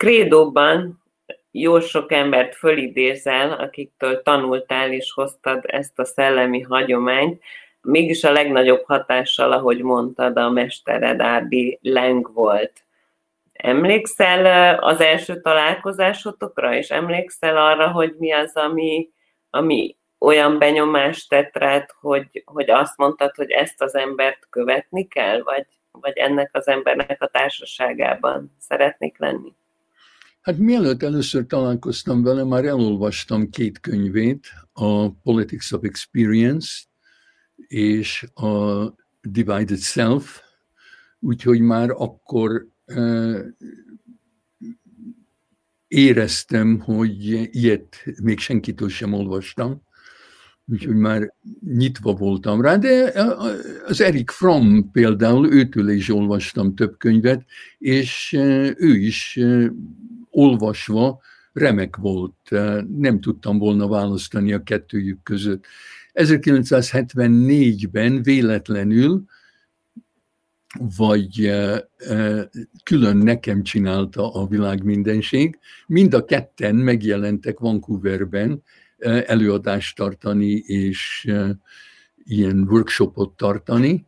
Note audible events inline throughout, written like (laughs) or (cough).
krédóban jó sok embert fölidézel, akiktől tanultál és hoztad ezt a szellemi hagyományt, mégis a legnagyobb hatással, ahogy mondtad, a mestered Árdi Leng volt. Emlékszel az első találkozásotokra, és emlékszel arra, hogy mi az, ami, ami olyan benyomást tett rád, hogy, hogy azt mondtad, hogy ezt az embert követni kell, vagy, vagy ennek az embernek a társaságában szeretnék lenni? Hát mielőtt először találkoztam vele, már elolvastam két könyvét, a Politics of Experience és a Divided Self, úgyhogy már akkor éreztem, hogy ilyet még senkitől sem olvastam, úgyhogy már nyitva voltam rá, de az Erik Fromm például, őtől is olvastam több könyvet, és ő is olvasva remek volt, nem tudtam volna választani a kettőjük között. 1974-ben véletlenül vagy külön nekem csinálta a világ mindenség. Mind a ketten megjelentek Vancouverben előadást tartani és ilyen workshopot tartani,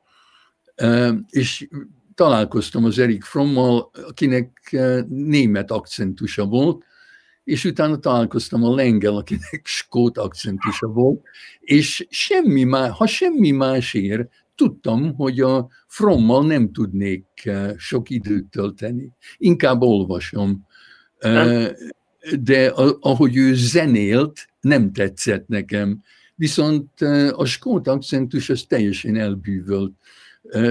és találkoztam az Erik Frommal, akinek német akcentusa volt, és utána találkoztam a Lengel, akinek (laughs) skót akcentusa volt, és semmi más, ha semmi másért, tudtam, hogy a Frommal nem tudnék eh, sok időt tölteni. Inkább olvasom. Eh, de ahogy ő zenélt, nem tetszett nekem. Viszont eh, a skót akcentus az teljesen elbűvölt.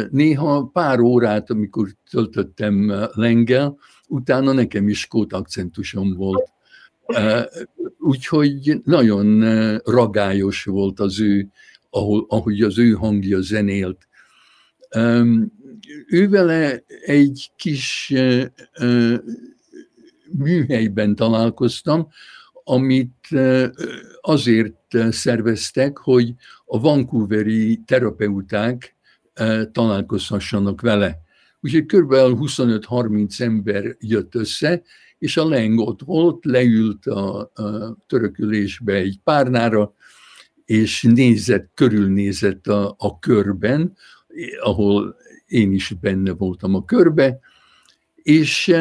Néha pár órát, amikor töltöttem lengel, utána nekem is skót akcentusom volt. Úgyhogy nagyon ragályos volt az ő ahogy az ő hangja zenélt. Ő vele egy kis műhelyben találkoztam, amit azért szerveztek, hogy a vancouveri terapeuták találkozhassanak vele. Úgyhogy kb. 25-30 ember jött össze, és a Leng ott volt, leült a, a törökülésbe egy párnára, és nézett, körülnézett a, a körben, ahol én is benne voltam a körbe, és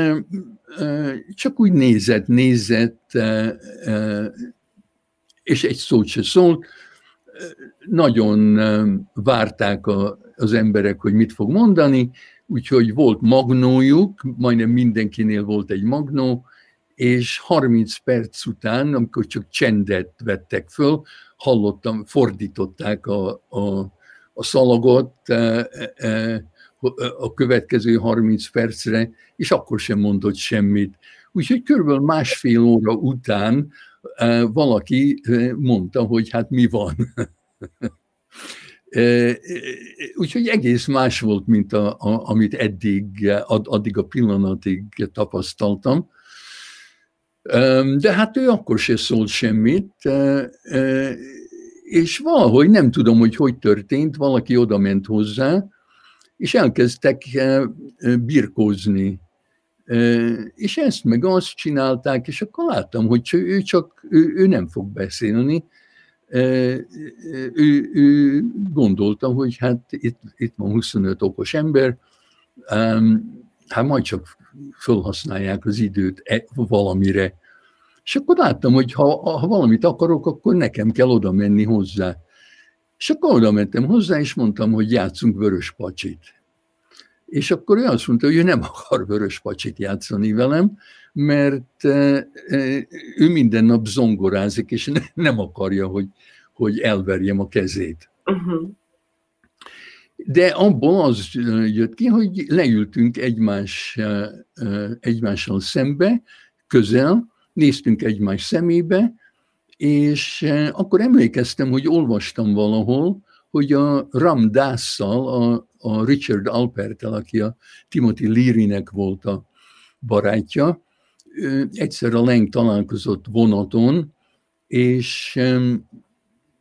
csak úgy nézett, nézett, és egy szót se szólt. Nagyon várták a, az emberek, hogy mit fog mondani, úgyhogy volt magnójuk, majdnem mindenkinél volt egy magnó, és 30 perc után, amikor csak csendet vettek föl, hallottam, fordították a, a, a szalagot e, e, a következő 30 percre, és akkor sem mondott semmit. Úgyhogy körülbelül másfél óra után e, valaki mondta, hogy hát mi van. (laughs) Úgyhogy egész más volt, mint a, a, amit eddig, addig a pillanatig tapasztaltam. De hát ő akkor se szólt semmit, és valahogy nem tudom, hogy hogy történt, valaki oda ment hozzá, és elkezdtek birkózni. És ezt meg azt csinálták, és akkor láttam, hogy ő csak, ő, ő nem fog beszélni. Ő, ő gondolta, hogy hát itt, itt van 25 okos ember, hát majd csak felhasználják az időt e, valamire. És akkor láttam, hogy ha, ha valamit akarok, akkor nekem kell oda menni hozzá. És akkor oda mentem hozzá, és mondtam, hogy játszunk vörös pacsit. És akkor ő azt mondta, hogy ő nem akar vörös pacsit játszani velem, mert e, e, ő minden nap zongorázik, és nem akarja, hogy, hogy elverjem a kezét. Uh-huh. De abból az jött ki, hogy leültünk egymás, egymással szembe, közel, néztünk egymás szemébe, és akkor emlékeztem, hogy olvastam valahol, hogy a Ram Dásszal, a, a Richard Alpertel, aki a Timothy Leary-nek volt a barátja, egyszer a Leng találkozott vonaton, és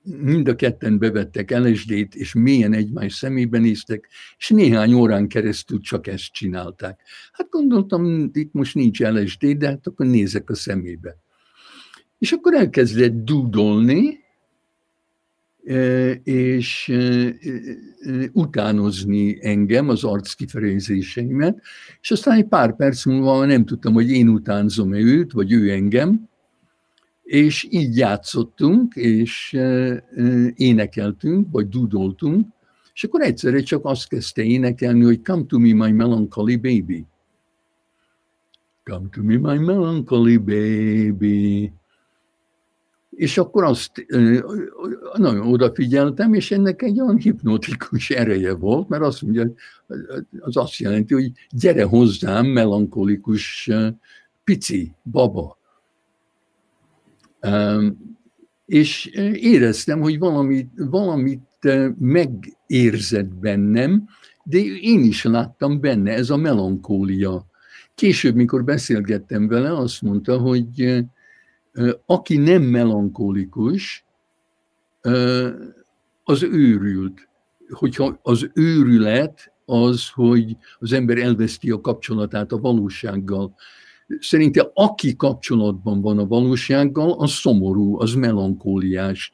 mind a ketten bevettek LSD-t, és mélyen egymás szemébe néztek, és néhány órán keresztül csak ezt csinálták. Hát gondoltam, itt most nincs LSD, de hát akkor nézek a szemébe. És akkor elkezdett dúdolni, és utánozni engem, az arc kifejezéseimet, és aztán egy pár perc múlva nem tudtam, hogy én utánzom-e őt, vagy ő engem, és így játszottunk, és énekeltünk, vagy dudoltunk, és akkor egyszerre csak azt kezdte énekelni, hogy Come to me, my melancholy baby. Come to me, my melancholy baby. És akkor azt nagyon odafigyeltem, és ennek egy olyan hipnotikus ereje volt, mert azt mondja, az azt jelenti, hogy gyere hozzám, melankolikus pici baba. És éreztem, hogy valamit, valamit megérzett bennem, de én is láttam benne, ez a melankólia. Később, mikor beszélgettem vele, azt mondta, hogy aki nem melankólikus, az őrült. Hogyha az őrület az, hogy az ember elveszti a kapcsolatát a valósággal. Szerintem aki kapcsolatban van a valósággal, az szomorú, az melankóliás.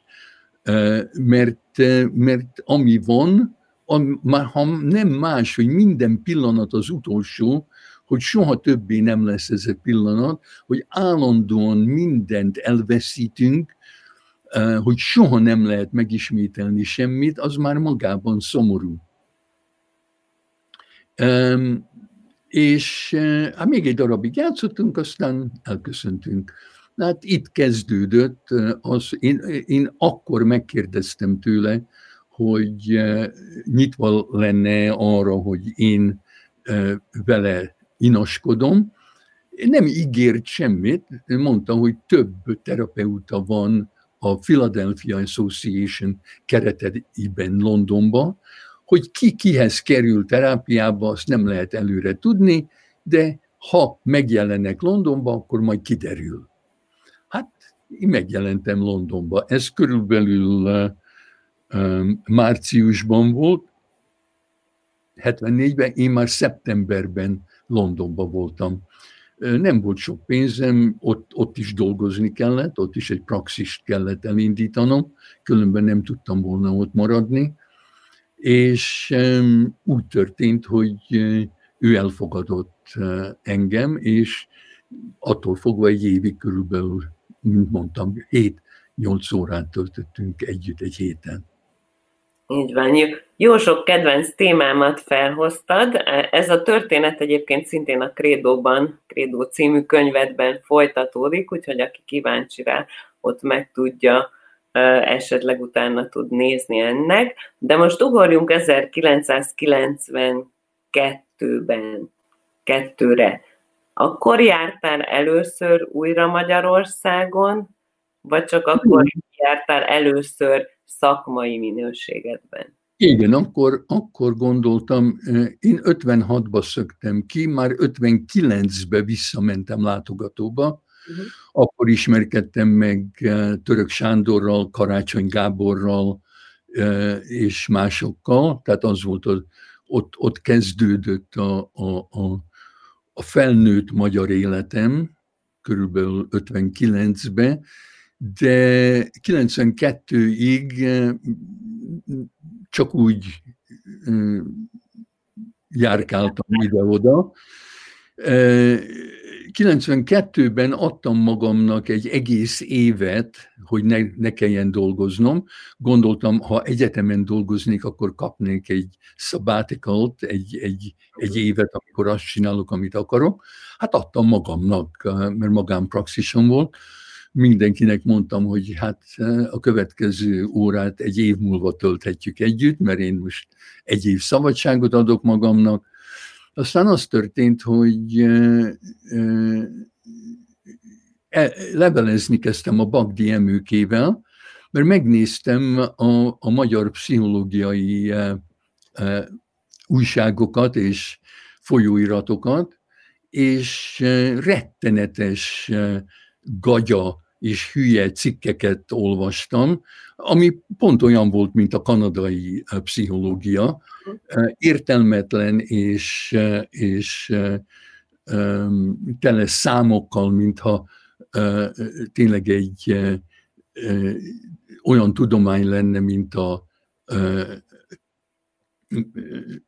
Mert, mert ami van, már ha nem más, hogy minden pillanat az utolsó, hogy soha többé nem lesz ez a pillanat, hogy állandóan mindent elveszítünk, hogy soha nem lehet megismételni semmit, az már magában szomorú. És hát még egy darabig játszottunk, aztán elköszöntünk. Hát itt kezdődött, az, én, én akkor megkérdeztem tőle, hogy nyitva lenne arra, hogy én vele inaskodom. Nem ígért semmit, mondta, hogy több terapeuta van a Philadelphia Association kereteiben Londonban, hogy ki kihez kerül terápiába, azt nem lehet előre tudni, de ha megjelennek Londonba, akkor majd kiderül. Hát én megjelentem Londonba. Ez körülbelül uh, márciusban volt, 74-ben, én már szeptemberben Londonban voltam. Nem volt sok pénzem, ott, ott is dolgozni kellett, ott is egy praxist kellett elindítanom, különben nem tudtam volna ott maradni és úgy történt, hogy ő elfogadott engem, és attól fogva egy évig körülbelül, mint mondtam, 7-8 órát töltöttünk együtt egy héten. Így van. Jó sok kedvenc témámat felhoztad. Ez a történet egyébként szintén a Krédóban, Krédó című könyvedben folytatódik, úgyhogy aki kíváncsi rá, ott meg tudja esetleg utána tud nézni ennek. De most ugorjunk 1992-ben, kettőre. Akkor jártál először újra Magyarországon, vagy csak akkor jártál először szakmai minőségedben? Igen, akkor, akkor gondoltam, én 56-ba szöktem ki, már 59-be visszamentem látogatóba, Uh-huh. Akkor ismerkedtem meg Török Sándorral, Karácsony Gáborral és másokkal, tehát az volt, a, ott, ott kezdődött a, a, a, a felnőtt magyar életem, körülbelül 59-ben, de 92-ig eh, csak úgy járkáltam ide-oda. 92-ben adtam magamnak egy egész évet, hogy ne, ne kelljen dolgoznom. Gondoltam, ha egyetemen dolgoznék, akkor kapnék egy sabbatical egy, egy, egy évet, amikor azt csinálok, amit akarok. Hát adtam magamnak, mert magánpraxisom volt. Mindenkinek mondtam, hogy hát a következő órát egy év múlva tölthetjük együtt, mert én most egy év szabadságot adok magamnak, aztán az történt, hogy e, levelezni kezdtem a Bagdi emőkével, mert megnéztem a, a magyar pszichológiai újságokat és folyóiratokat, és rettenetes gagya és hülye cikkeket olvastam, ami pont olyan volt, mint a kanadai pszichológia, értelmetlen és, és tele számokkal, mintha tényleg egy olyan tudomány lenne, mint a,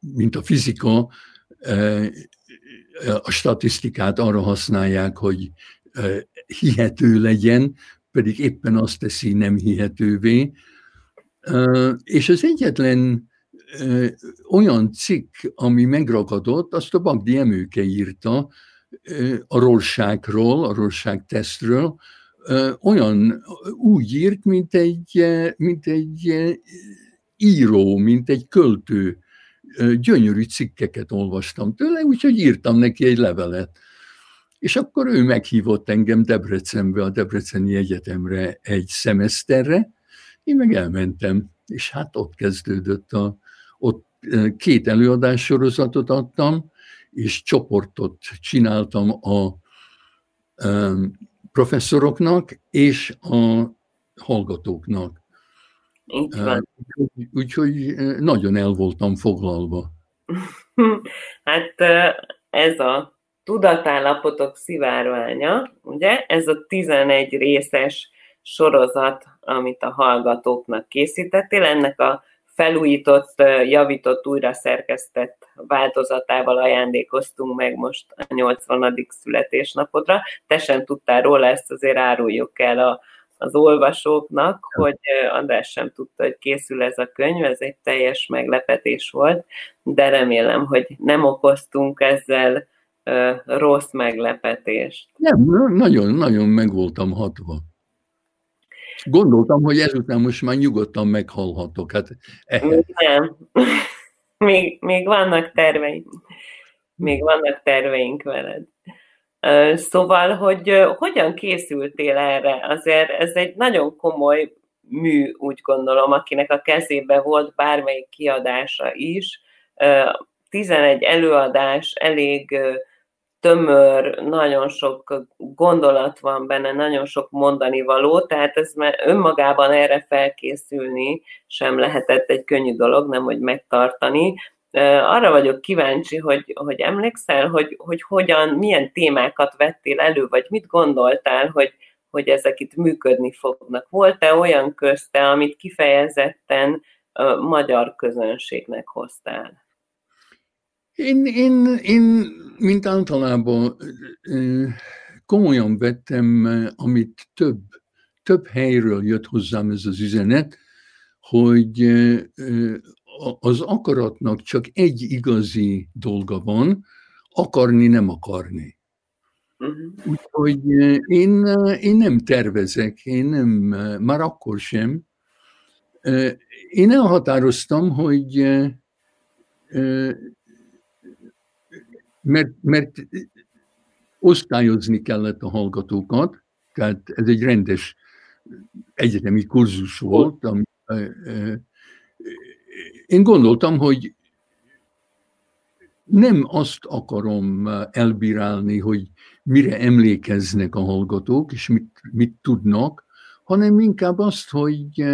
mint a fizika, a statisztikát arra használják, hogy hihető legyen, pedig éppen azt teszi nem hihetővé. És az egyetlen olyan cikk, ami megragadott, azt a Bagdi Emőke írta a rolságról, a rolság tesztről, olyan úgy írt, mint egy, mint egy író, mint egy költő. Gyönyörű cikkeket olvastam tőle, úgyhogy írtam neki egy levelet. És akkor ő meghívott engem Debrecenbe, a Debreceni Egyetemre egy szemeszterre, én meg elmentem, és hát ott kezdődött a, ott két előadás sorozatot adtam, és csoportot csináltam a professzoroknak és a hallgatóknak. Úgyhogy nagyon el voltam foglalva. (laughs) Hát ez a tudatállapotok szivárványa, ugye? Ez a 11 részes sorozat, amit a hallgatóknak készítettél, ennek a felújított, javított, újra szerkesztett változatával ajándékoztunk meg most a 80. születésnapodra. Te sem tudtál róla, ezt azért áruljuk el a, az olvasóknak, hogy András sem tudta, hogy készül ez a könyv, ez egy teljes meglepetés volt, de remélem, hogy nem okoztunk ezzel rossz meglepetést. Nem, nagyon, nagyon meg voltam hatva. Gondoltam, hogy ezután most már nyugodtan meghallhatok. Hát, eh. Nem. (laughs) Még, még vannak terveink. Még vannak terveink veled. Szóval, hogy hogyan készültél erre? Azért ez egy nagyon komoly mű, úgy gondolom, akinek a kezébe volt bármelyik kiadása is. 11 előadás, elég tömör, nagyon sok gondolat van benne, nagyon sok mondani való, tehát ez már önmagában erre felkészülni sem lehetett egy könnyű dolog, nem hogy megtartani. Arra vagyok kíváncsi, hogy, hogy emlékszel, hogy, hogy hogyan, milyen témákat vettél elő, vagy mit gondoltál, hogy, hogy ezek itt működni fognak. Volt-e olyan közte, amit kifejezetten magyar közönségnek hoztál? Én, én, én mint általában komolyan vettem, amit több, több helyről jött hozzám ez az üzenet, hogy az akaratnak csak egy igazi dolga van, akarni, nem akarni. Uh-huh. Úgyhogy én, én nem tervezek, én nem, már akkor sem. Én elhatároztam, hogy mert, mert osztályozni kellett a hallgatókat, tehát ez egy rendes egyetemi kurzus volt. Ami, én gondoltam, hogy nem azt akarom elbírálni, hogy mire emlékeznek a hallgatók, és mit, mit tudnak, hanem inkább azt, hogy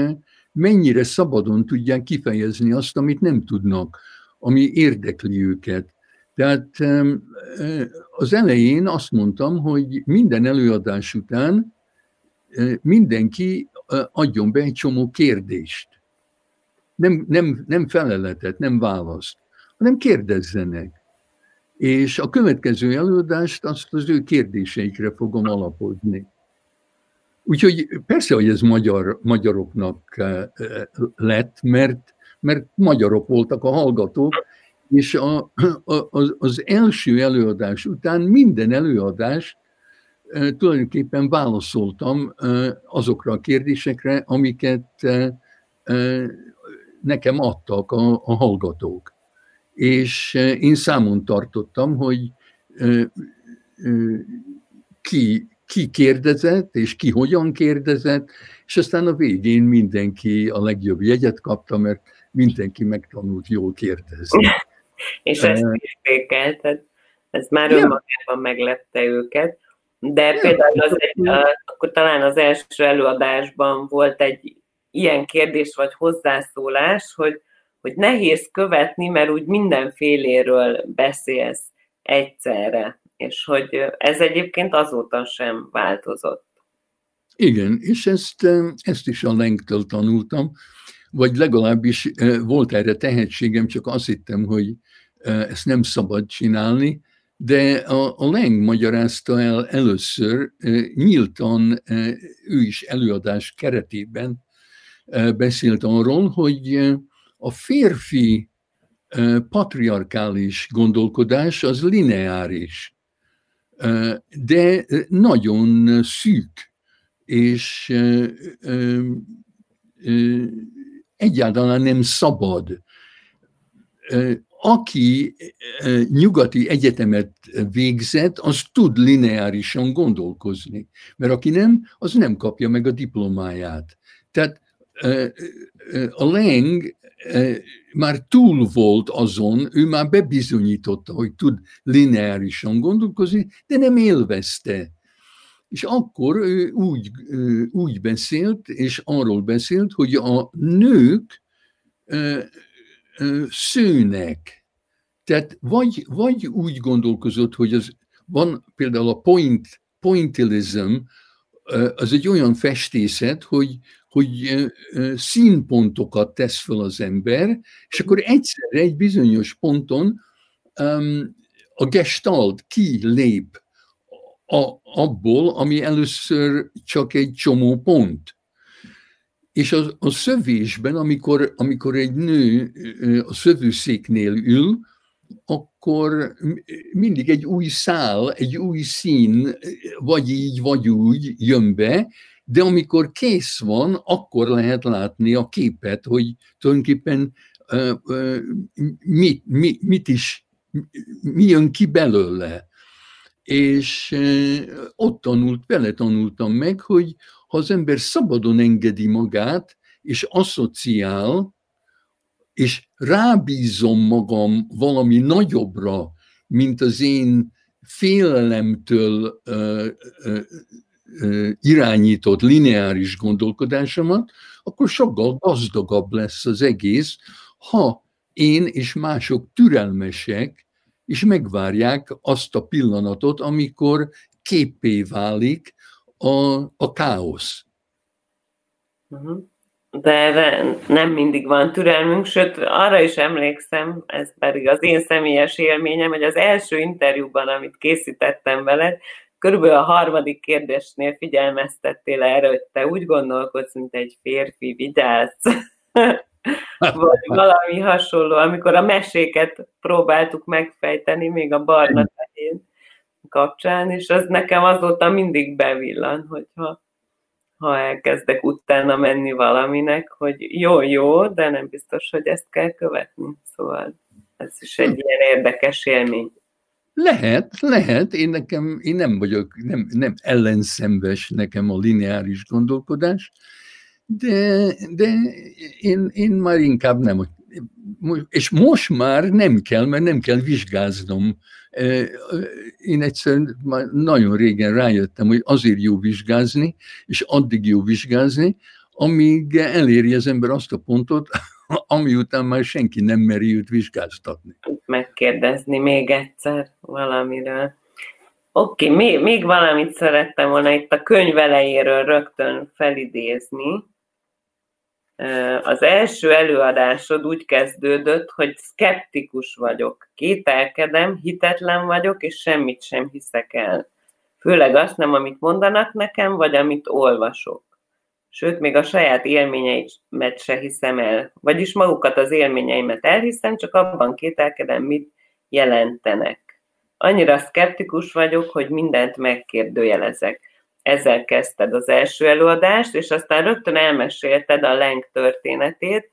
mennyire szabadon tudják kifejezni azt, amit nem tudnak, ami érdekli őket. Tehát az elején azt mondtam, hogy minden előadás után mindenki adjon be egy csomó kérdést. Nem, nem, nem feleletet, nem választ, hanem kérdezzenek. És a következő előadást azt az ő kérdéseikre fogom alapozni. Úgyhogy persze, hogy ez magyar, magyaroknak lett, mert, mert magyarok voltak a hallgatók, és a, a, az, az első előadás után minden előadás tulajdonképpen válaszoltam azokra a kérdésekre, amiket nekem adtak a, a hallgatók. És én számon tartottam, hogy ki, ki kérdezett, és ki hogyan kérdezett, és aztán a végén mindenki a legjobb jegyet kapta, mert mindenki megtanult jól kérdezni. És ezt értékelted. Ez már önmagában meglepte őket. De például az egy, akkor talán az első előadásban volt egy ilyen kérdés vagy hozzászólás, hogy, hogy nehéz követni, mert úgy mindenféléről beszélsz egyszerre, és hogy ez egyébként azóta sem változott. Igen, és ezt, ezt is a Lenktől tanultam, vagy legalábbis volt erre tehetségem, csak azt hittem, hogy ezt nem szabad csinálni, de a, a Leng magyarázta el először, nyíltan ő is előadás keretében beszélt arról, hogy a férfi patriarkális gondolkodás az lineáris, de nagyon szűk, és egyáltalán nem szabad. Aki nyugati egyetemet végzett, az tud lineárisan gondolkozni, mert aki nem, az nem kapja meg a diplomáját. Tehát a Leng már túl volt azon, ő már bebizonyította, hogy tud lineárisan gondolkozni, de nem élvezte. És akkor ő úgy, úgy beszélt, és arról beszélt, hogy a nők szőnek. Tehát vagy, vagy úgy gondolkozott, hogy az, van például a point, pointillism, az egy olyan festészet, hogy, hogy színpontokat tesz fel az ember, és akkor egyszerre egy bizonyos ponton a gestalt kilép a, abból, ami először csak egy csomó pont. És a, a szövésben, amikor, amikor egy nő a szövőszéknél ül, akkor mindig egy új szál, egy új szín, vagy így, vagy úgy jön be, de amikor kész van, akkor lehet látni a képet, hogy tulajdonképpen mit, mit, mit is, mi jön ki belőle. És ott tanult, vele tanultam meg, hogy ha az ember szabadon engedi magát, és asszociál, és rábízom magam valami nagyobbra, mint az én félelemtől irányított lineáris gondolkodásomat, akkor sokkal gazdagabb lesz az egész, ha én és mások türelmesek, és megvárják azt a pillanatot, amikor képé válik a, a káosz. Mhm. De erre nem mindig van türelmünk, sőt, arra is emlékszem, ez pedig az én személyes élményem, hogy az első interjúban, amit készítettem veled, körülbelül a harmadik kérdésnél figyelmeztettél erre, hogy te úgy gondolkodsz, mint egy férfi, vigyázz. (laughs) Vagy (laughs) valami hasonló, amikor a meséket próbáltuk megfejteni, még a barna tehén kapcsán, és az nekem azóta mindig bevillan, hogyha ha elkezdek utána menni valaminek, hogy jó-jó, de nem biztos, hogy ezt kell követni. Szóval ez is egy ilyen érdekes élmény. Lehet, lehet. Én nekem, én nem vagyok, nem, nem ellenszembes nekem a lineáris gondolkodás, de, de én, én már inkább nem. És most már nem kell, mert nem kell vizsgáznom. Én egyszer már nagyon régen rájöttem, hogy azért jó vizsgázni, és addig jó vizsgázni, amíg eléri az ember azt a pontot, (laughs) ami után már senki nem meri őt vizsgáztatni. Megkérdezni még egyszer valamiről. Oké, okay, még, még valamit szerettem volna itt a könyv elejéről rögtön felidézni. Az első előadásod úgy kezdődött, hogy szkeptikus vagyok, kételkedem, hitetlen vagyok, és semmit sem hiszek el. Főleg azt nem, amit mondanak nekem, vagy amit olvasok sőt, még a saját élményeimet se hiszem el. Vagyis magukat az élményeimet elhiszem, csak abban kételkedem, mit jelentenek. Annyira szkeptikus vagyok, hogy mindent megkérdőjelezek. Ezzel kezdted az első előadást, és aztán rögtön elmesélted a Lenk történetét,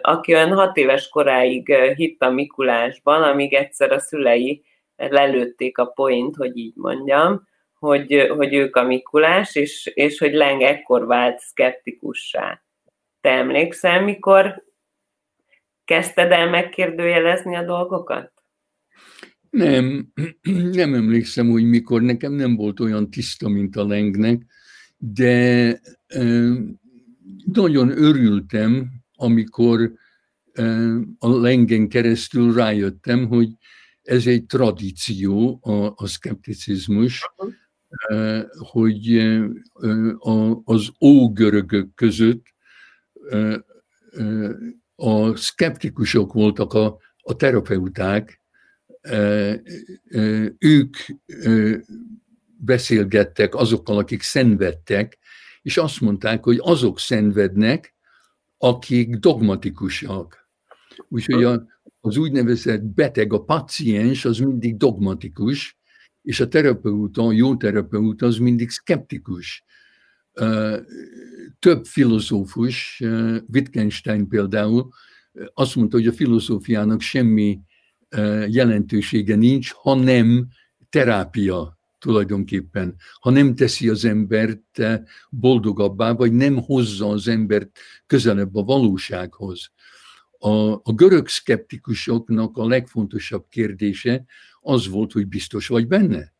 aki olyan hat éves koráig hitt a Mikulásban, amíg egyszer a szülei lelőtték a point, hogy így mondjam, hogy, hogy ők a Mikulás, és, és hogy Leng ekkor vált szkeptikussá. Te emlékszel, mikor kezdted el megkérdőjelezni a dolgokat? Nem, (clears throat) nem emlékszem, hogy mikor. Nekem nem volt olyan tiszta, mint a lengnek, de nagyon örültem, amikor a lengen keresztül rájöttem, hogy ez egy tradíció, a, a szkepticizmus, hogy az ógörögök között a szkeptikusok voltak a, a terapeuták, ők beszélgettek azokkal, akik szenvedtek, és azt mondták, hogy azok szenvednek, akik dogmatikusak. Úgyhogy a, az úgynevezett beteg, a paciens az mindig dogmatikus, és a terapeuta, a jó terapeuta az mindig szkeptikus. Több filozófus, Wittgenstein például, azt mondta, hogy a filozófiának semmi jelentősége nincs, ha nem terápia tulajdonképpen, ha nem teszi az embert boldogabbá, vagy nem hozza az embert közelebb a valósághoz. A, a görög szkeptikusoknak a legfontosabb kérdése az volt, hogy biztos vagy benne.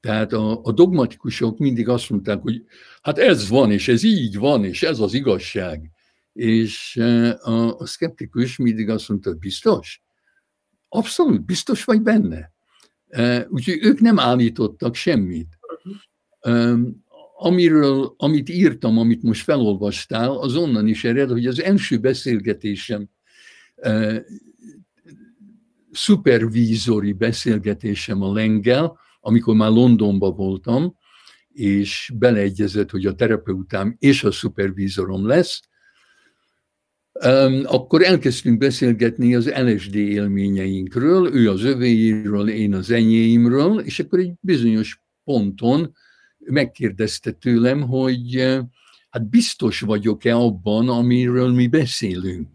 Tehát a, a dogmatikusok mindig azt mondták, hogy hát ez van, és ez így van, és ez az igazság. És a, a szkeptikus mindig azt mondta, biztos? Abszolút, biztos vagy benne. Úgyhogy ők nem állítottak semmit. Amiről, amit írtam, amit most felolvastál, az onnan is ered, hogy az első beszélgetésem, szupervízori beszélgetésem a Lengel, amikor már Londonban voltam, és beleegyezett, hogy a terapeutám és a szupervízorom lesz, akkor elkezdtünk beszélgetni az LSD élményeinkről, ő az övéiről, én az enyéimről, és akkor egy bizonyos ponton megkérdezte tőlem, hogy eh, hát biztos vagyok-e abban, amiről mi beszélünk.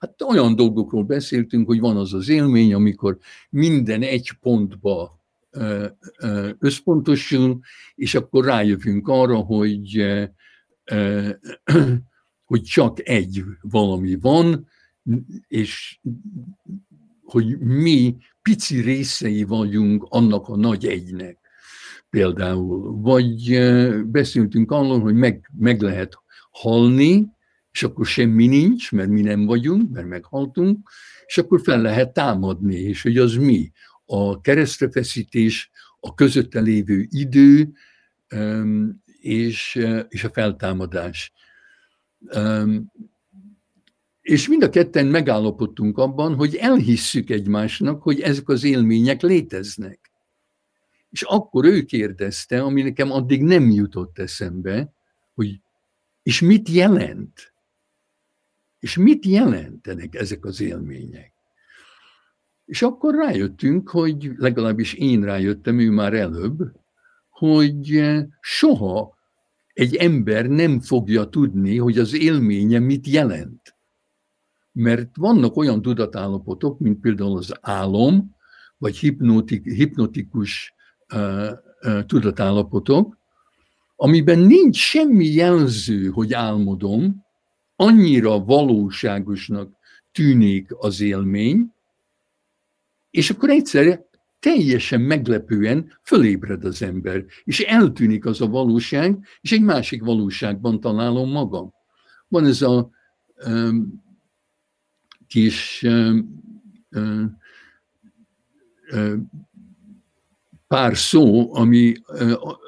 Hát olyan dolgokról beszéltünk, hogy van az az élmény, amikor minden egy pontba eh, eh, összpontosul, és akkor rájövünk arra, hogy hogy csak egy valami van, és hogy mi pici részei vagyunk annak a nagy egynek például. Vagy beszéltünk arról, hogy meg, meg lehet halni, és akkor semmi nincs, mert mi nem vagyunk, mert meghaltunk, és akkor fel lehet támadni, és hogy az mi? A keresztrefeszítés, a közötte lévő idő, és, és a feltámadás. És mind a ketten megállapodtunk abban, hogy elhisszük egymásnak, hogy ezek az élmények léteznek. És akkor ő kérdezte, ami nekem addig nem jutott eszembe, hogy és mit jelent? És mit jelentenek ezek az élmények? És akkor rájöttünk, hogy legalábbis én rájöttem, ő már előbb, hogy soha egy ember nem fogja tudni, hogy az élménye mit jelent. Mert vannak olyan tudatállapotok, mint például az álom, vagy hipnotik, hipnotikus uh, uh, tudatállapotok, amiben nincs semmi jelző, hogy álmodom, annyira valóságosnak tűnik az élmény, és akkor egyszerre teljesen meglepően fölébred az ember, és eltűnik az a valóság, és egy másik valóságban találom magam. Van ez a um, kis um, um, pár szó, ami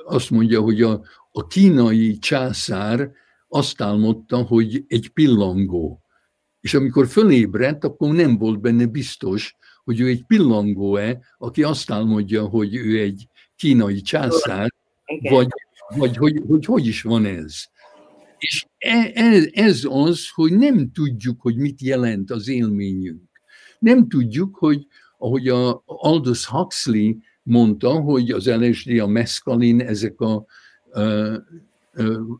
azt mondja, hogy a, a kínai császár azt álmodta, hogy egy pillangó. És amikor fölébredt, akkor nem volt benne biztos, hogy ő egy pillangó-e, aki azt álmodja, hogy ő egy kínai császár, vagy, vagy hogy, hogy hogy is van ez. És ez, ez az, hogy nem tudjuk, hogy mit jelent az élményünk. Nem tudjuk, hogy ahogy a Aldous Huxley mondta, hogy az LSD, a meszkalin, ezek a, a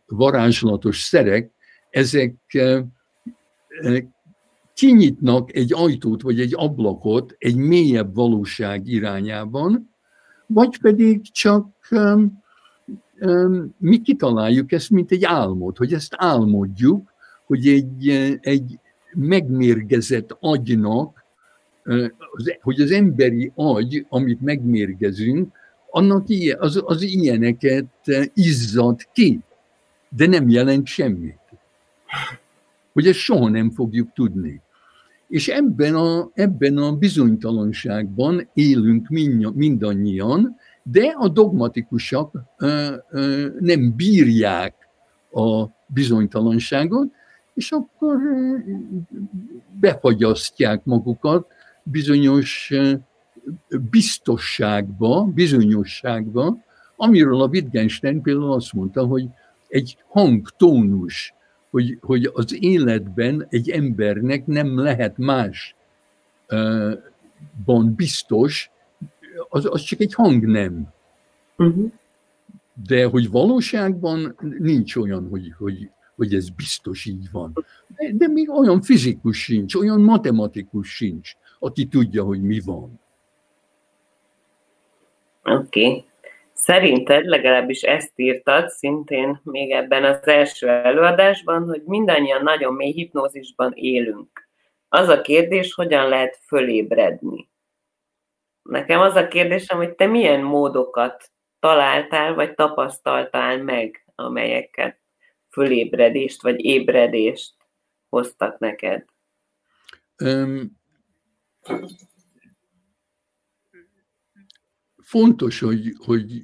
varázslatos szerek, ezek kinyitnak egy ajtót vagy egy ablakot egy mélyebb valóság irányában, vagy pedig csak um, um, mi kitaláljuk ezt, mint egy álmot, hogy ezt álmodjuk, hogy egy, egy megmérgezett agynak hogy az emberi agy, amit megmérgezünk, annak ilyen, az, az ilyeneket izzad ki, de nem jelent semmit. Hogy ezt soha nem fogjuk tudni. És ebben a, ebben a bizonytalanságban élünk mindannyian, de a dogmatikusak ö, ö, nem bírják a bizonytalanságot, és akkor befagyasztják magukat bizonyos biztosságba, bizonyosságba, amiről a Wittgenstein például azt mondta, hogy egy hangtónus, hogy, hogy az életben egy embernek nem lehet másban biztos, az, az csak egy hang nem. Uh-huh. De hogy valóságban nincs olyan, hogy, hogy, hogy ez biztos így van. De, de még olyan fizikus sincs, olyan matematikus sincs, aki tudja, hogy mi van. Oké. Okay. Szerinted legalábbis ezt írtad szintén még ebben az első előadásban, hogy mindannyian nagyon mély hipnózisban élünk. Az a kérdés, hogyan lehet fölébredni. Nekem az a kérdésem, hogy te milyen módokat találtál, vagy tapasztaltál meg, amelyeket fölébredést, vagy ébredést hoztak neked? Um, fontos, hogy, hogy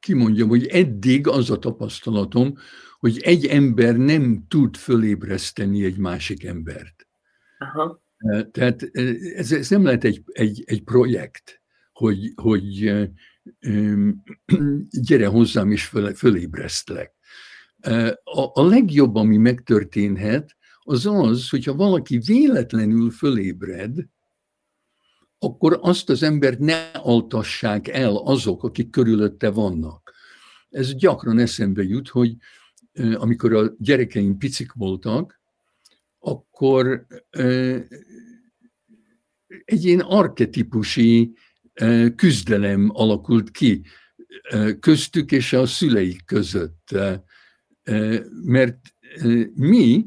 kimondjam, hogy eddig az a tapasztalatom, hogy egy ember nem tud fölébreszteni egy másik embert. Aha. Tehát ez, ez nem lehet egy, egy, egy projekt, hogy, hogy gyere hozzám és föl, fölébresztlek. A, a legjobb, ami megtörténhet, az az, hogyha valaki véletlenül fölébred, akkor azt az embert ne altassák el azok, akik körülötte vannak. Ez gyakran eszembe jut, hogy amikor a gyerekeim picik voltak, akkor egy ilyen arketípusi küzdelem alakult ki köztük és a szüleik között. Mert mi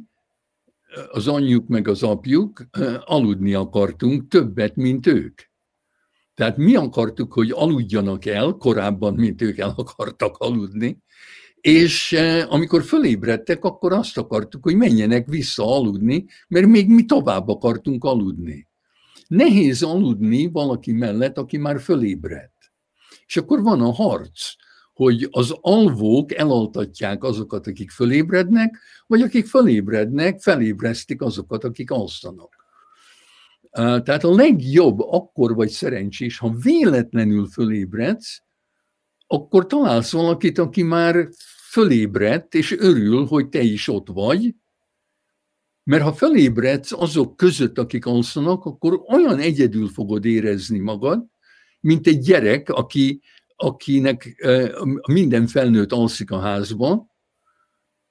az anyjuk meg az apjuk aludni akartunk többet, mint ők. Tehát mi akartuk, hogy aludjanak el korábban, mint ők el akartak aludni, és amikor fölébredtek, akkor azt akartuk, hogy menjenek vissza aludni, mert még mi tovább akartunk aludni. Nehéz aludni valaki mellett, aki már fölébredt. És akkor van a harc hogy az alvók elaltatják azokat, akik fölébrednek, vagy akik fölébrednek, felébresztik azokat, akik alszanak. Tehát a legjobb akkor vagy szerencsés, ha véletlenül fölébredsz, akkor találsz valakit, aki már fölébredt, és örül, hogy te is ott vagy, mert ha fölébredsz azok között, akik alszanak, akkor olyan egyedül fogod érezni magad, mint egy gyerek, aki akinek minden felnőtt alszik a házban,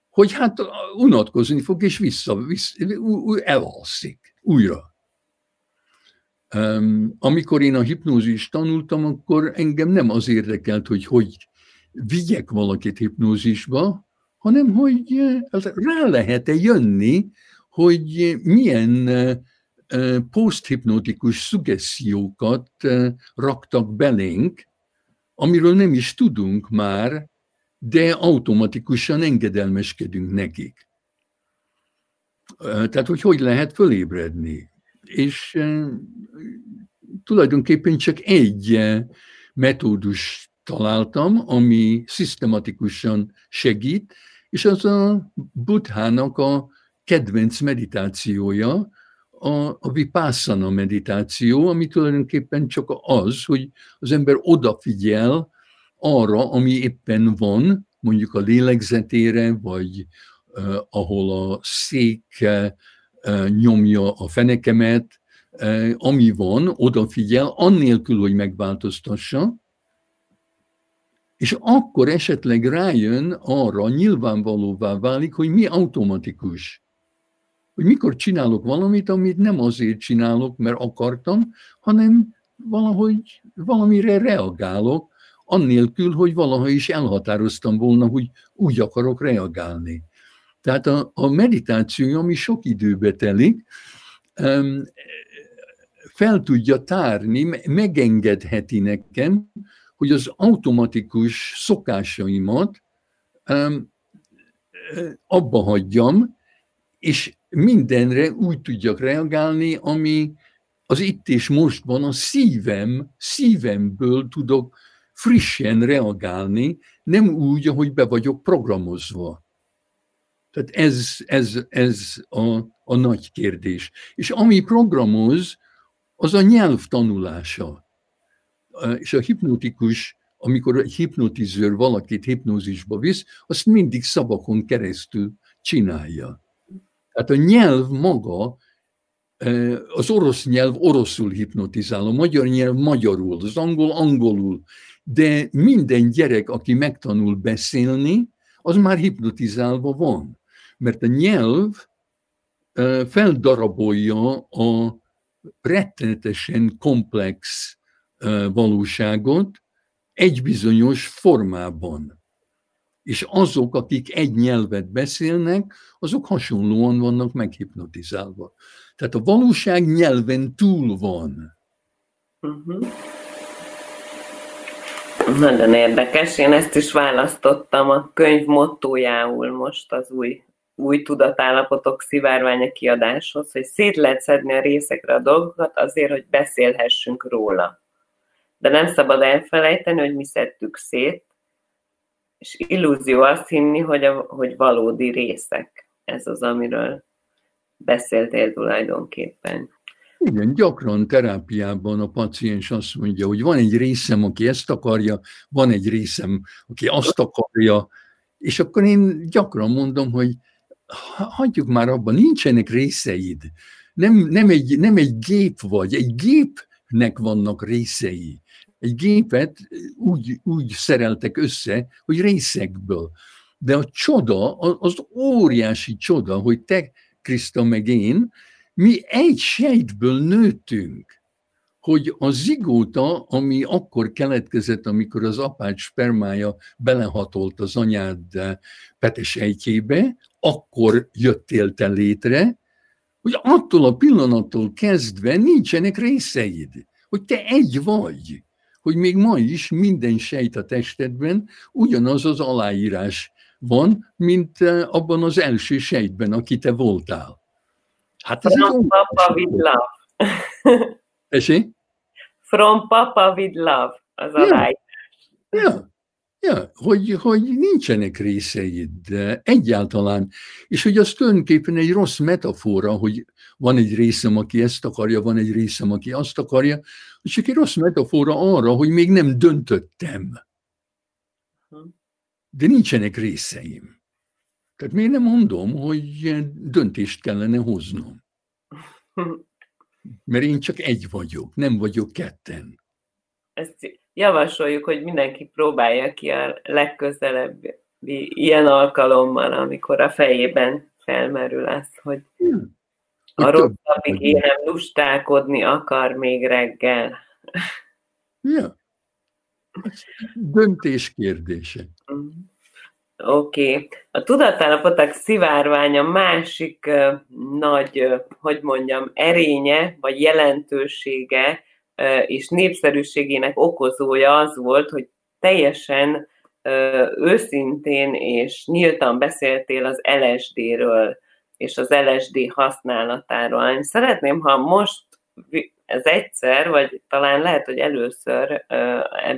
hogy hát unatkozni fog, és vissza, vissza elalszik újra. Amikor én a hipnózist tanultam, akkor engem nem az érdekelt, hogy hogy vigyek valakit hipnózisba, hanem hogy rá lehet-e jönni, hogy milyen poszthipnotikus szugessziókat raktak belénk, amiről nem is tudunk már, de automatikusan engedelmeskedünk nekik. Tehát, hogy hogy lehet fölébredni. És tulajdonképpen csak egy metódus találtam, ami szisztematikusan segít, és az a Buddhának a kedvenc meditációja, a, a vipassana meditáció, ami tulajdonképpen csak az, hogy az ember odafigyel arra, ami éppen van, mondjuk a lélegzetére, vagy uh, ahol a szék uh, nyomja a fenekemet, uh, ami van, odafigyel, annélkül, hogy megváltoztassa, és akkor esetleg rájön arra, nyilvánvalóvá válik, hogy mi automatikus hogy mikor csinálok valamit, amit nem azért csinálok, mert akartam, hanem valahogy valamire reagálok, annélkül, hogy valaha is elhatároztam volna, hogy úgy akarok reagálni. Tehát a, a meditáció, ami sok időbe telik, fel tudja tárni, megengedheti nekem, hogy az automatikus szokásaimat abba hagyjam, és mindenre úgy tudjak reagálni, ami az itt és mostban a szívem, szívemből tudok frissen reagálni, nem úgy, ahogy be vagyok programozva. Tehát ez, ez, ez a, a nagy kérdés. És ami programoz, az a nyelv tanulása. És a hipnotikus, amikor egy hipnotizőr valakit hipnózisba visz, azt mindig szavakon keresztül csinálja. Tehát a nyelv maga, az orosz nyelv oroszul hipnotizál, a magyar nyelv magyarul, az angol angolul, de minden gyerek, aki megtanul beszélni, az már hipnotizálva van. Mert a nyelv feldarabolja a rettenetesen komplex valóságot egy bizonyos formában. És azok, akik egy nyelvet beszélnek, azok hasonlóan vannak meghipnotizálva. Tehát a valóság nyelven túl van. Uh-huh. Nagyon érdekes, én ezt is választottam a könyv mottójául most az új, új tudatállapotok szivárványa kiadáshoz, hogy szét lehet szedni a részekre a dolgokat azért, hogy beszélhessünk róla. De nem szabad elfelejteni, hogy mi szedtük szét, és illúzió azt hinni, hogy, a, hogy valódi részek. Ez az, amiről beszéltél tulajdonképpen. Igen, gyakran terápiában a paciens azt mondja, hogy van egy részem, aki ezt akarja, van egy részem, aki azt akarja, és akkor én gyakran mondom, hogy hagyjuk már abban, nincsenek részeid. Nem, nem, egy, nem egy gép vagy, egy gépnek vannak részei. Egy gépet úgy, úgy szereltek össze, hogy részekből. De a csoda, az óriási csoda, hogy te, Kriszta, meg én, mi egy sejtből nőttünk, hogy a zigóta, ami akkor keletkezett, amikor az apád spermája belehatolt az anyád petesejtjébe, akkor jöttél te létre, hogy attól a pillanattól kezdve nincsenek részeid, hogy te egy vagy, hogy még ma is minden sejt a testedben ugyanaz az aláírás van, mint abban az első sejtben, aki te voltál. Hát ez From Papa with Love. (laughs) Esi? From Papa with Love, az a ja. Ja. Ja, hogy, hogy nincsenek részeid de egyáltalán. És hogy az tulajdonképpen egy rossz metafora, hogy van egy részem, aki ezt akarja, van egy részem, aki azt akarja, és csak egy rossz metafora arra, hogy még nem döntöttem. De nincsenek részeim. Tehát miért nem mondom, hogy döntést kellene hoznom? (laughs) Mert én csak egy vagyok, nem vagyok ketten. Ezt javasoljuk, hogy mindenki próbálja ki a legközelebbi ilyen alkalommal, amikor a fejében felmerül az, hogy a rosszabbik énem lustálkodni akar még reggel. Ja. Döntés kérdése. Mm. Oké. Okay. A tudatállapotok szivárványa másik uh, nagy, uh, hogy mondjam, erénye, vagy jelentősége és népszerűségének okozója az volt, hogy teljesen őszintén és nyíltan beszéltél az LSD-ről és az LSD használatáról. Én szeretném, ha most ez egyszer, vagy talán lehet, hogy először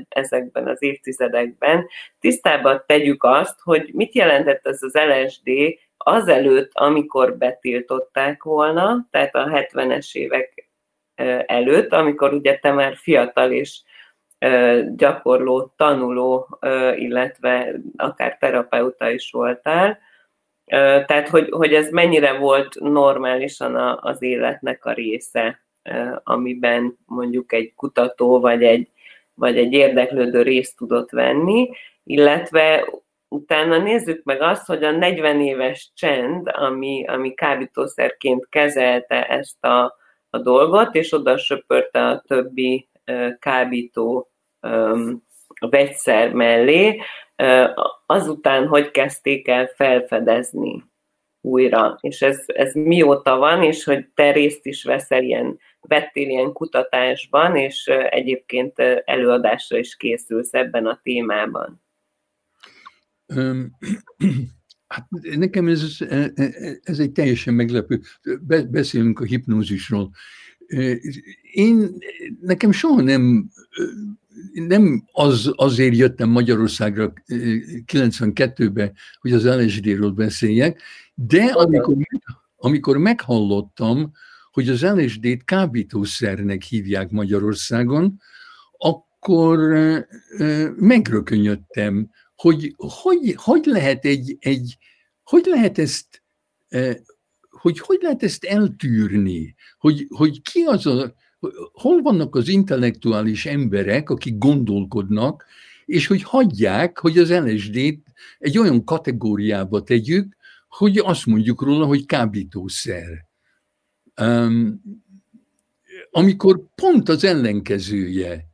ezekben az évtizedekben tisztában tegyük azt, hogy mit jelentett ez az LSD azelőtt, amikor betiltották volna, tehát a 70-es évek előtt, amikor ugye te már fiatal és gyakorló, tanuló, illetve akár terapeuta is voltál. Tehát, hogy, hogy ez mennyire volt normálisan az életnek a része amiben mondjuk egy kutató vagy egy, vagy egy érdeklődő részt tudott venni, illetve utána nézzük meg azt, hogy a 40 éves csend, ami, ami kábítószerként kezelte ezt a, a dolgot, és oda söpörte a többi kábító vegyszer mellé, azután hogy kezdték el felfedezni újra. És ez, ez mióta van, és hogy te részt is veszel ilyen, vettél ilyen kutatásban, és egyébként előadásra is készülsz ebben a témában. Hát nekem ez, ez egy teljesen meglepő. Beszélünk a hipnózisról. Én, nekem soha nem, nem az, azért jöttem Magyarországra 92-ben, hogy az LSD-ről beszéljek, de amikor, amikor meghallottam, hogy az LSD-t kábítószernek hívják Magyarországon, akkor megrökönyödtem, hogy hogy, hogy lehet egy, egy hogy lehet ezt hogy hogy lehet ezt eltűrni, hogy, hogy ki az a, hol vannak az intellektuális emberek, akik gondolkodnak, és hogy hagyják, hogy az LSD-t egy olyan kategóriába tegyük, hogy azt mondjuk róla, hogy kábítószer. Um, amikor pont az ellenkezője,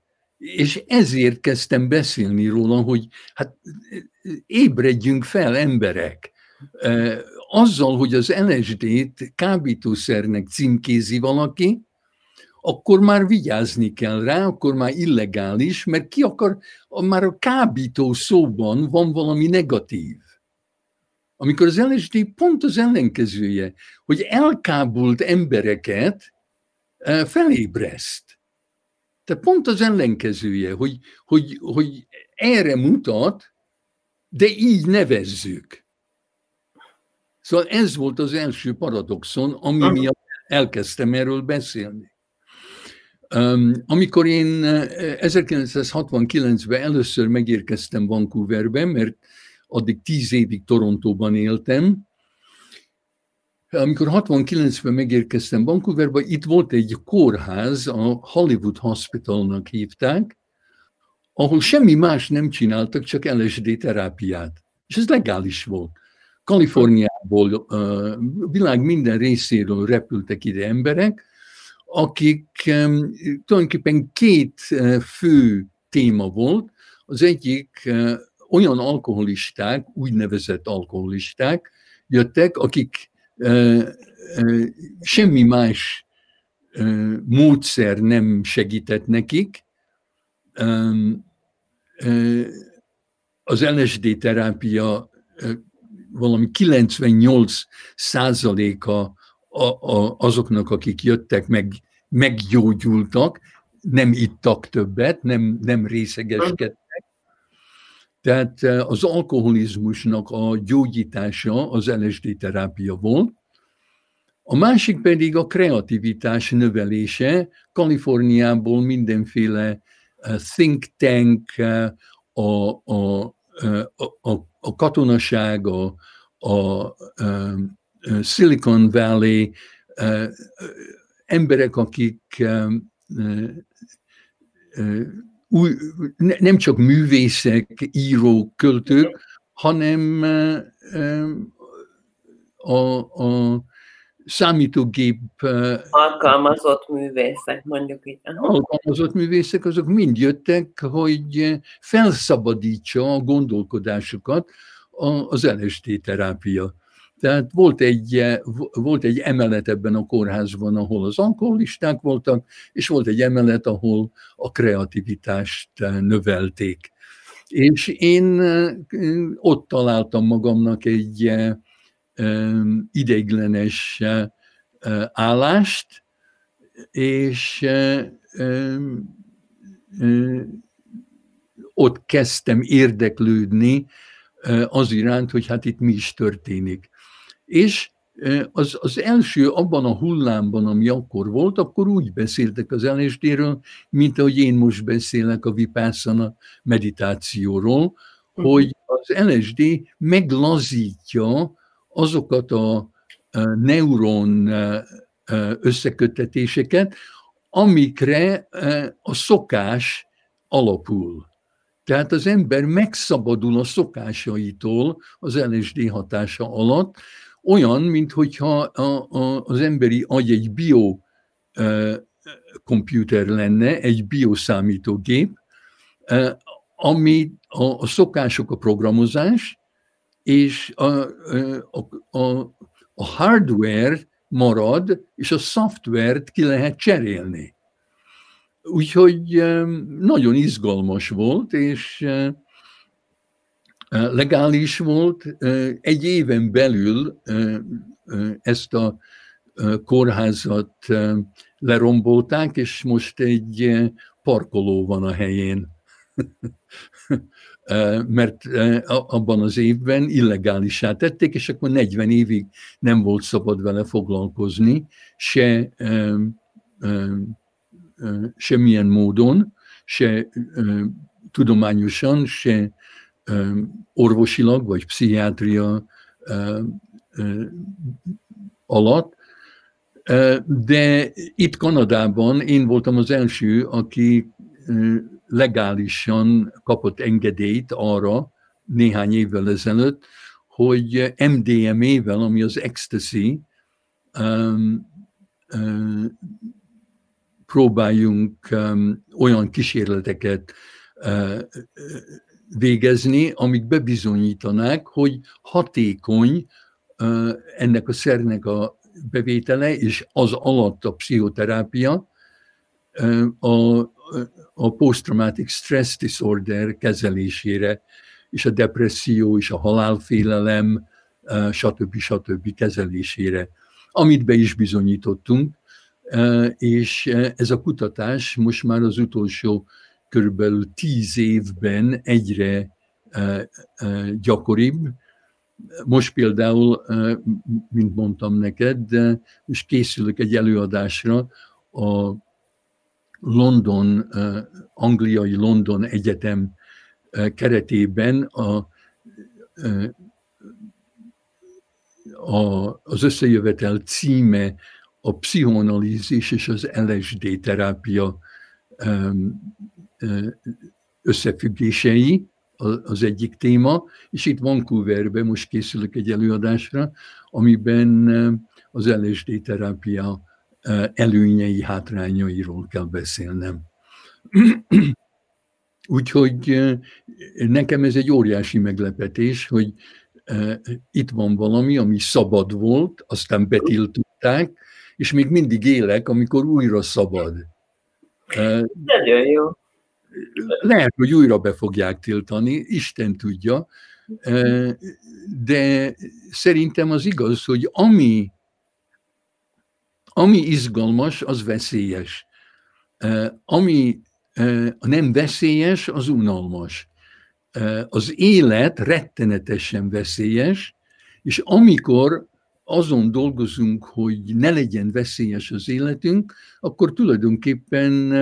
és ezért kezdtem beszélni róla, hogy hát ébredjünk fel emberek. Azzal, hogy az LSD-t kábítószernek címkézi valaki, akkor már vigyázni kell rá, akkor már illegális, mert ki akar, már a kábító szóban van valami negatív. Amikor az LSD pont az ellenkezője, hogy elkábult embereket felébreszt. Tehát pont az ellenkezője, hogy, hogy, hogy erre mutat, de így nevezzük. Szóval ez volt az első paradoxon, ami miatt elkezdtem erről beszélni. Amikor én 1969-ben először megérkeztem Vancouverbe, mert addig tíz évig Torontóban éltem, amikor 69-ben megérkeztem Vancouverbe, itt volt egy kórház, a Hollywood Hospitalnak hívták, ahol semmi más nem csináltak, csak LSD terápiát. És ez legális volt. Kaliforniából, világ minden részéről repültek ide emberek, akik tulajdonképpen két fő téma volt. Az egyik olyan alkoholisták, úgynevezett alkoholisták jöttek, akik semmi más módszer nem segített nekik. Az LSD terápia valami 98 százaléka azoknak, akik jöttek, meg, meggyógyultak, nem ittak többet, nem, nem részegeskedtek. Tehát az alkoholizmusnak a gyógyítása az LSD terápia volt, a másik pedig a kreativitás növelése. Kaliforniából mindenféle think tank, a, a, a, a katonaság, a, a, a Silicon Valley, emberek, akik új, nem csak művészek, írók, költők, hanem a, a számítógép... Alkalmazott művészek, mondjuk így. Alkalmazott művészek, azok mind jöttek, hogy felszabadítsa a gondolkodásukat az LSD terápia. Tehát volt egy, volt egy emelet ebben a kórházban, ahol az alkoholisták voltak, és volt egy emelet, ahol a kreativitást növelték. És én ott találtam magamnak egy ideiglenes állást, és ott kezdtem érdeklődni az iránt, hogy hát itt mi is történik. És az, az első abban a hullámban, ami akkor volt, akkor úgy beszéltek az LSD-ről, mint ahogy én most beszélek a vipassana meditációról, mhm. hogy az LSD meglazítja azokat a neuron összekötetéseket, amikre a szokás alapul. Tehát az ember megszabadul a szokásaitól az LSD hatása alatt, olyan, mintha az emberi agy egy bio komputer lenne, egy bioszámítógép, ami a, a szokások a programozás, és a, a, a a hardware marad, és a szoftvert ki lehet cserélni. Úgyhogy nagyon izgalmas volt, és legális volt. Egy éven belül ezt a kórházat lerombolták, és most egy parkoló van a helyén. (laughs) Mert abban az évben illegálisá tették, és akkor 40 évig nem volt szabad vele foglalkozni, se semmilyen módon, se tudományosan, se orvosilag, vagy pszichiátria alatt, de itt Kanadában én voltam az első, aki legálisan kapott engedélyt arra néhány évvel ezelőtt, hogy MDMA-vel, ami az ecstasy, próbáljunk olyan kísérleteket végezni, amik bebizonyítanák, hogy hatékony ennek a szernek a bevétele, és az alatt a pszichoterápia, a, a post-traumatic stress disorder kezelésére, és a depresszió, és a halálfélelem, stb. stb. kezelésére, amit be is bizonyítottunk, és ez a kutatás most már az utolsó körülbelül tíz évben egyre gyakoribb, most például, mint mondtam neked, de most készülök egy előadásra a London, angliai London Egyetem keretében a, a, az összejövetel címe a pszichoanalízis és az LSD terápia összefüggései, az egyik téma, és itt Vancouverben most készülök egy előadásra, amiben az LSD terápia előnyei, hátrányairól kell beszélnem. (clears throat) Úgyhogy nekem ez egy óriási meglepetés, hogy itt van valami, ami szabad volt, aztán betiltották, és még mindig élek, amikor újra szabad. Nagyon jó lehet, hogy újra be fogják tiltani, Isten tudja, de szerintem az igaz, hogy ami, ami izgalmas, az veszélyes. Ami nem veszélyes, az unalmas. Az élet rettenetesen veszélyes, és amikor azon dolgozunk, hogy ne legyen veszélyes az életünk, akkor tulajdonképpen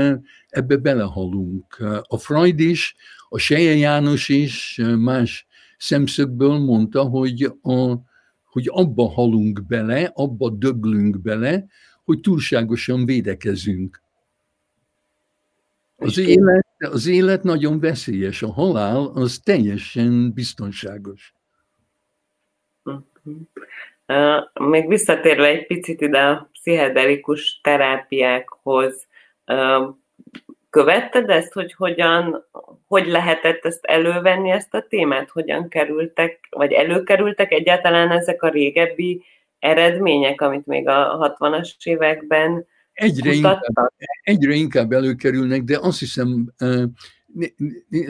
ebbe belehalunk. A Freud is, a Seje János is más szemszögből mondta, hogy, a, hogy abba halunk bele, abba döglünk bele, hogy túlságosan védekezünk. Az élet, az élet nagyon veszélyes, a halál az teljesen biztonságos. Még visszatérve egy picit ide a pszichedelikus terápiákhoz, követted ezt, hogy hogyan, hogy lehetett ezt elővenni, ezt a témát? Hogyan kerültek, vagy előkerültek egyáltalán ezek a régebbi eredmények, amit még a 60-as években egyre inkább, egyre inkább előkerülnek, de azt hiszem,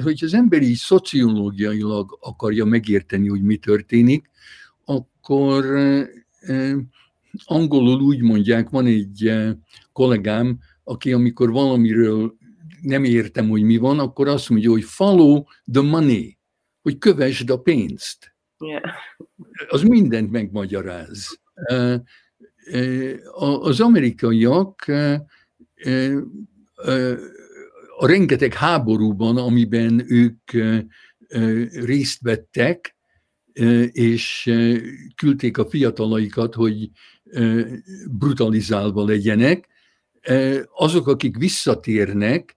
hogy az ember így szociológiailag akarja megérteni, hogy mi történik, akkor angolul úgy mondják, van egy kollégám, aki amikor valamiről nem értem, hogy mi van, akkor azt mondja, hogy follow the money, hogy kövesd a pénzt. Yeah. Az mindent megmagyaráz. Az amerikaiak a rengeteg háborúban, amiben ők részt vettek, és küldték a fiatalaikat, hogy brutalizálva legyenek. Azok, akik visszatérnek,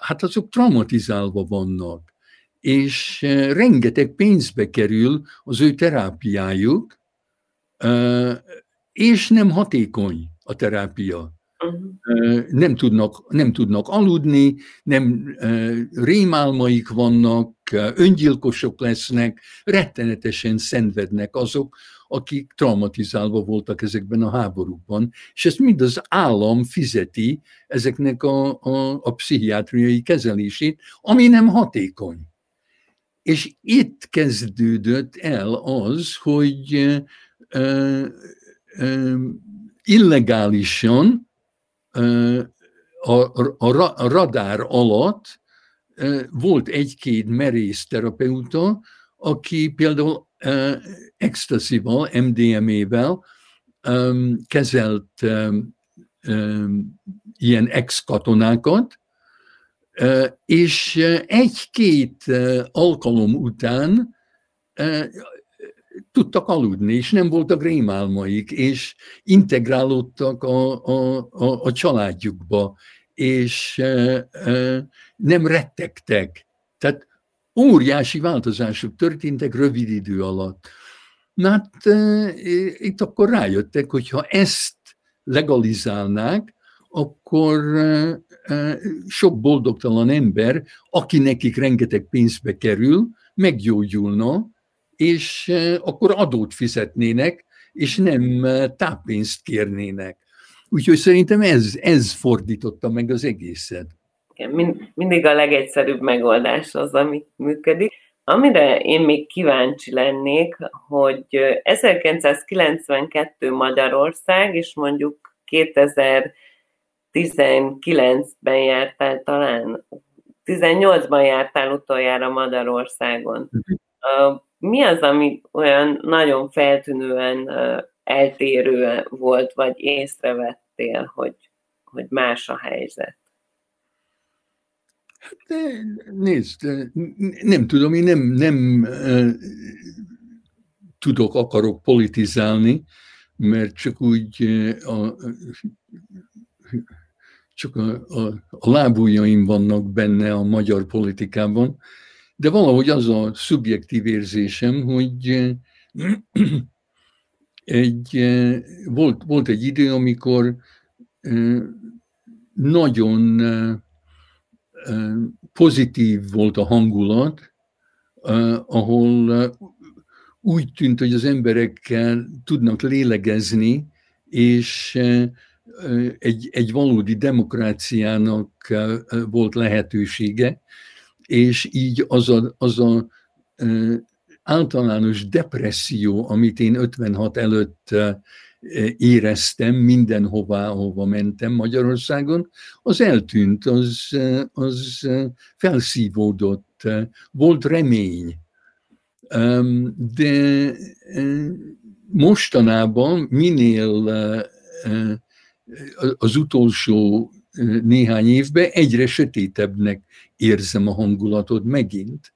hát azok traumatizálva vannak, és rengeteg pénzbe kerül az ő terápiájuk, és nem hatékony a terápia. Uh-huh. Nem tudnak, nem tudnak aludni, nem rémálmaik vannak, öngyilkosok lesznek, rettenetesen szenvednek azok, akik traumatizálva voltak ezekben a háborúkban, és ezt mind az állam fizeti ezeknek a, a, a pszichiátriai kezelését, ami nem hatékony. És itt kezdődött el az, hogy ö, ö, illegálisan a, a, a radár alatt volt egy-két merész terapeuta, aki például extaszival, MDMA-vel kezelt ilyen ex-katonákat, és egy-két alkalom után tudtak aludni, és nem voltak rémálmaik, és integrálódtak a, a, a, a családjukba, és nem rettegtek. Tehát óriási változások történtek rövid idő alatt. Na hát itt akkor rájöttek, hogy ha ezt legalizálnák, akkor sok boldogtalan ember, aki nekik rengeteg pénzbe kerül, meggyógyulna, és akkor adót fizetnének, és nem táppénzt kérnének. Úgyhogy szerintem ez, ez fordította meg az egészet. Igen, mindig a legegyszerűbb megoldás az, ami működik. Amire én még kíváncsi lennék, hogy 1992 Magyarország, és mondjuk 2019-ben jártál talán, 18-ban jártál utoljára Magyarországon. Mhm. Mi az, ami olyan nagyon feltűnően eltérő volt, vagy észrevettél, hogy, hogy más a helyzet? Hát nézd, nem tudom, én nem, nem tudok, akarok politizálni, mert csak úgy a, csak a, a, a lábujjaim vannak benne a magyar politikában, de valahogy az a szubjektív érzésem, hogy (clears throat) egy, volt, volt egy idő, amikor nagyon pozitív volt a hangulat, ahol úgy tűnt, hogy az emberekkel tudnak lélegezni, és egy, egy valódi demokráciának volt lehetősége, és így az a, az a általános depresszió, amit én 56 előtt éreztem mindenhová, ahova mentem Magyarországon, az eltűnt, az, az felszívódott, volt remény. De mostanában minél az utolsó néhány évben egyre sötétebbnek érzem a hangulatot megint.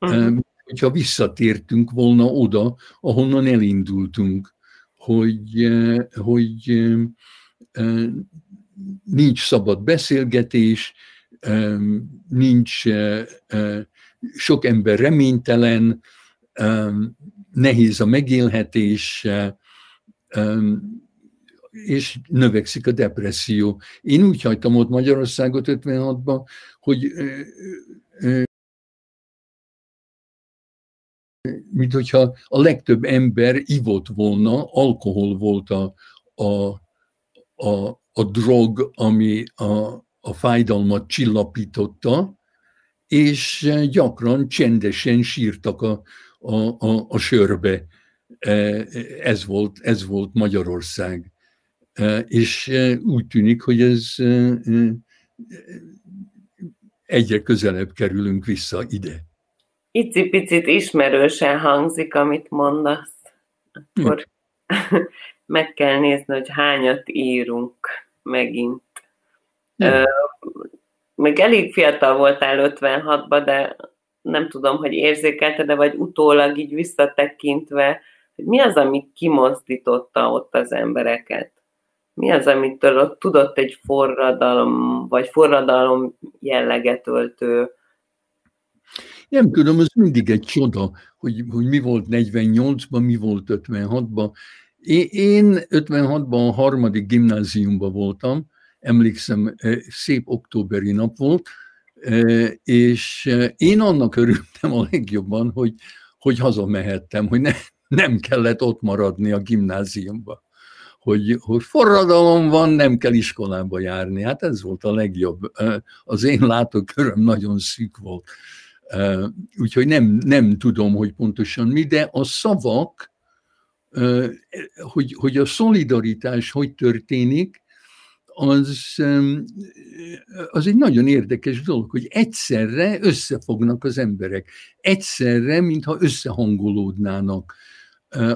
Uh-huh. Hogyha visszatértünk volna oda, ahonnan elindultunk hogy, hogy nincs szabad beszélgetés, nincs sok ember reménytelen, nehéz a megélhetés, és növekszik a depresszió. Én úgy hagytam ott Magyarországot 56-ban, hogy mint hogyha a legtöbb ember ivott volna, alkohol volt a, a, a, a drog, ami a, a fájdalmat csillapította, és gyakran csendesen sírtak a, a, a, a sörbe. Ez volt, ez volt Magyarország. És úgy tűnik, hogy ez egyre közelebb kerülünk vissza ide icipicit ismerősen hangzik, amit mondasz, akkor hm. (laughs) meg kell nézni, hogy hányat írunk megint. Hm. Még elég fiatal voltál 56-ban, de nem tudom, hogy érzékelte, de vagy utólag így visszatekintve, hogy mi az, ami kimozdította ott az embereket? Mi az, amitől ott tudott egy forradalom, vagy forradalom jelleget öltő nem tudom, ez mindig egy csoda, hogy, hogy mi volt 48-ban, mi volt 56-ban. Én 56-ban a harmadik gimnáziumban voltam, emlékszem, szép októberi nap volt, És én annak örültem a legjobban, hogy, hogy hazamehettem, hogy ne, nem kellett ott maradni a gimnáziumba. Hogy, hogy forradalom van, nem kell iskolába járni. Hát ez volt a legjobb. Az én látóköröm nagyon szűk volt. Úgyhogy nem, nem tudom, hogy pontosan mi, de a szavak, hogy, hogy a szolidaritás hogy történik, az, az egy nagyon érdekes dolog, hogy egyszerre összefognak az emberek. Egyszerre, mintha összehangolódnának.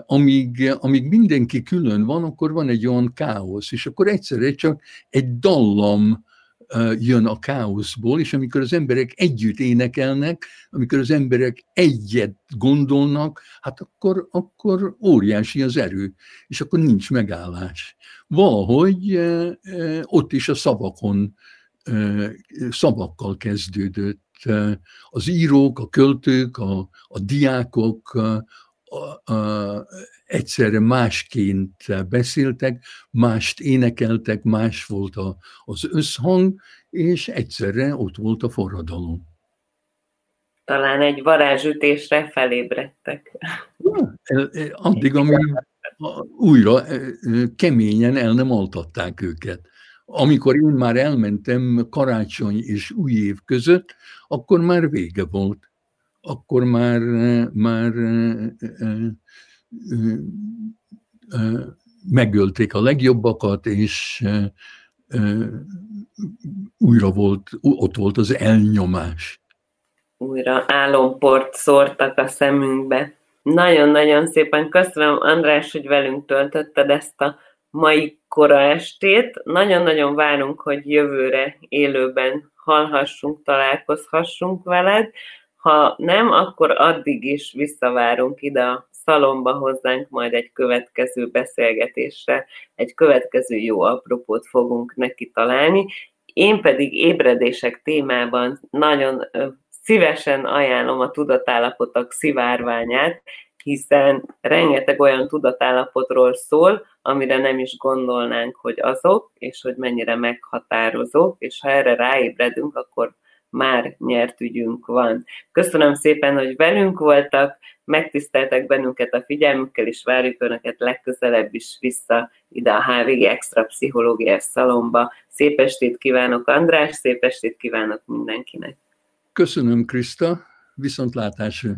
Amíg, amíg mindenki külön van, akkor van egy olyan káosz, és akkor egyszerre csak egy dallam jön a káoszból, és amikor az emberek együtt énekelnek, amikor az emberek egyet gondolnak, hát akkor, akkor óriási az erő, és akkor nincs megállás. Valahogy ott is a szavakon, szavakkal kezdődött. Az írók, a költők, a, a diákok, egyszerre másként beszéltek, mást énekeltek, más volt a, az összhang, és egyszerre ott volt a forradalom. Talán egy varázsütésre felébredtek. Ja, addig, amíg újra keményen el nem altatták őket. Amikor én már elmentem karácsony és új év között, akkor már vége volt. Akkor már, már megölték a legjobbakat, és újra volt, ott volt az elnyomás. Újra álomport szórtak a szemünkbe. Nagyon-nagyon szépen köszönöm, András, hogy velünk töltötted ezt a mai kora estét. Nagyon-nagyon várunk, hogy jövőre élőben hallhassunk, találkozhassunk veled. Ha nem, akkor addig is visszavárunk ide a szalomba hozzánk majd egy következő beszélgetésre, egy következő jó apropót fogunk neki találni. Én pedig ébredések témában nagyon szívesen ajánlom a tudatállapotok szivárványát, hiszen rengeteg olyan tudatállapotról szól, amire nem is gondolnánk, hogy azok, és hogy mennyire meghatározók, és ha erre ráébredünk, akkor már nyert ügyünk van. Köszönöm szépen, hogy velünk voltak, megtiszteltek bennünket a figyelmükkel, és várjuk Önöket legközelebb is vissza ide a HVG Extra Pszichológiás Szalomba. Szép estét kívánok, András, szép estét kívánok mindenkinek! Köszönöm, Krista, viszontlátásra!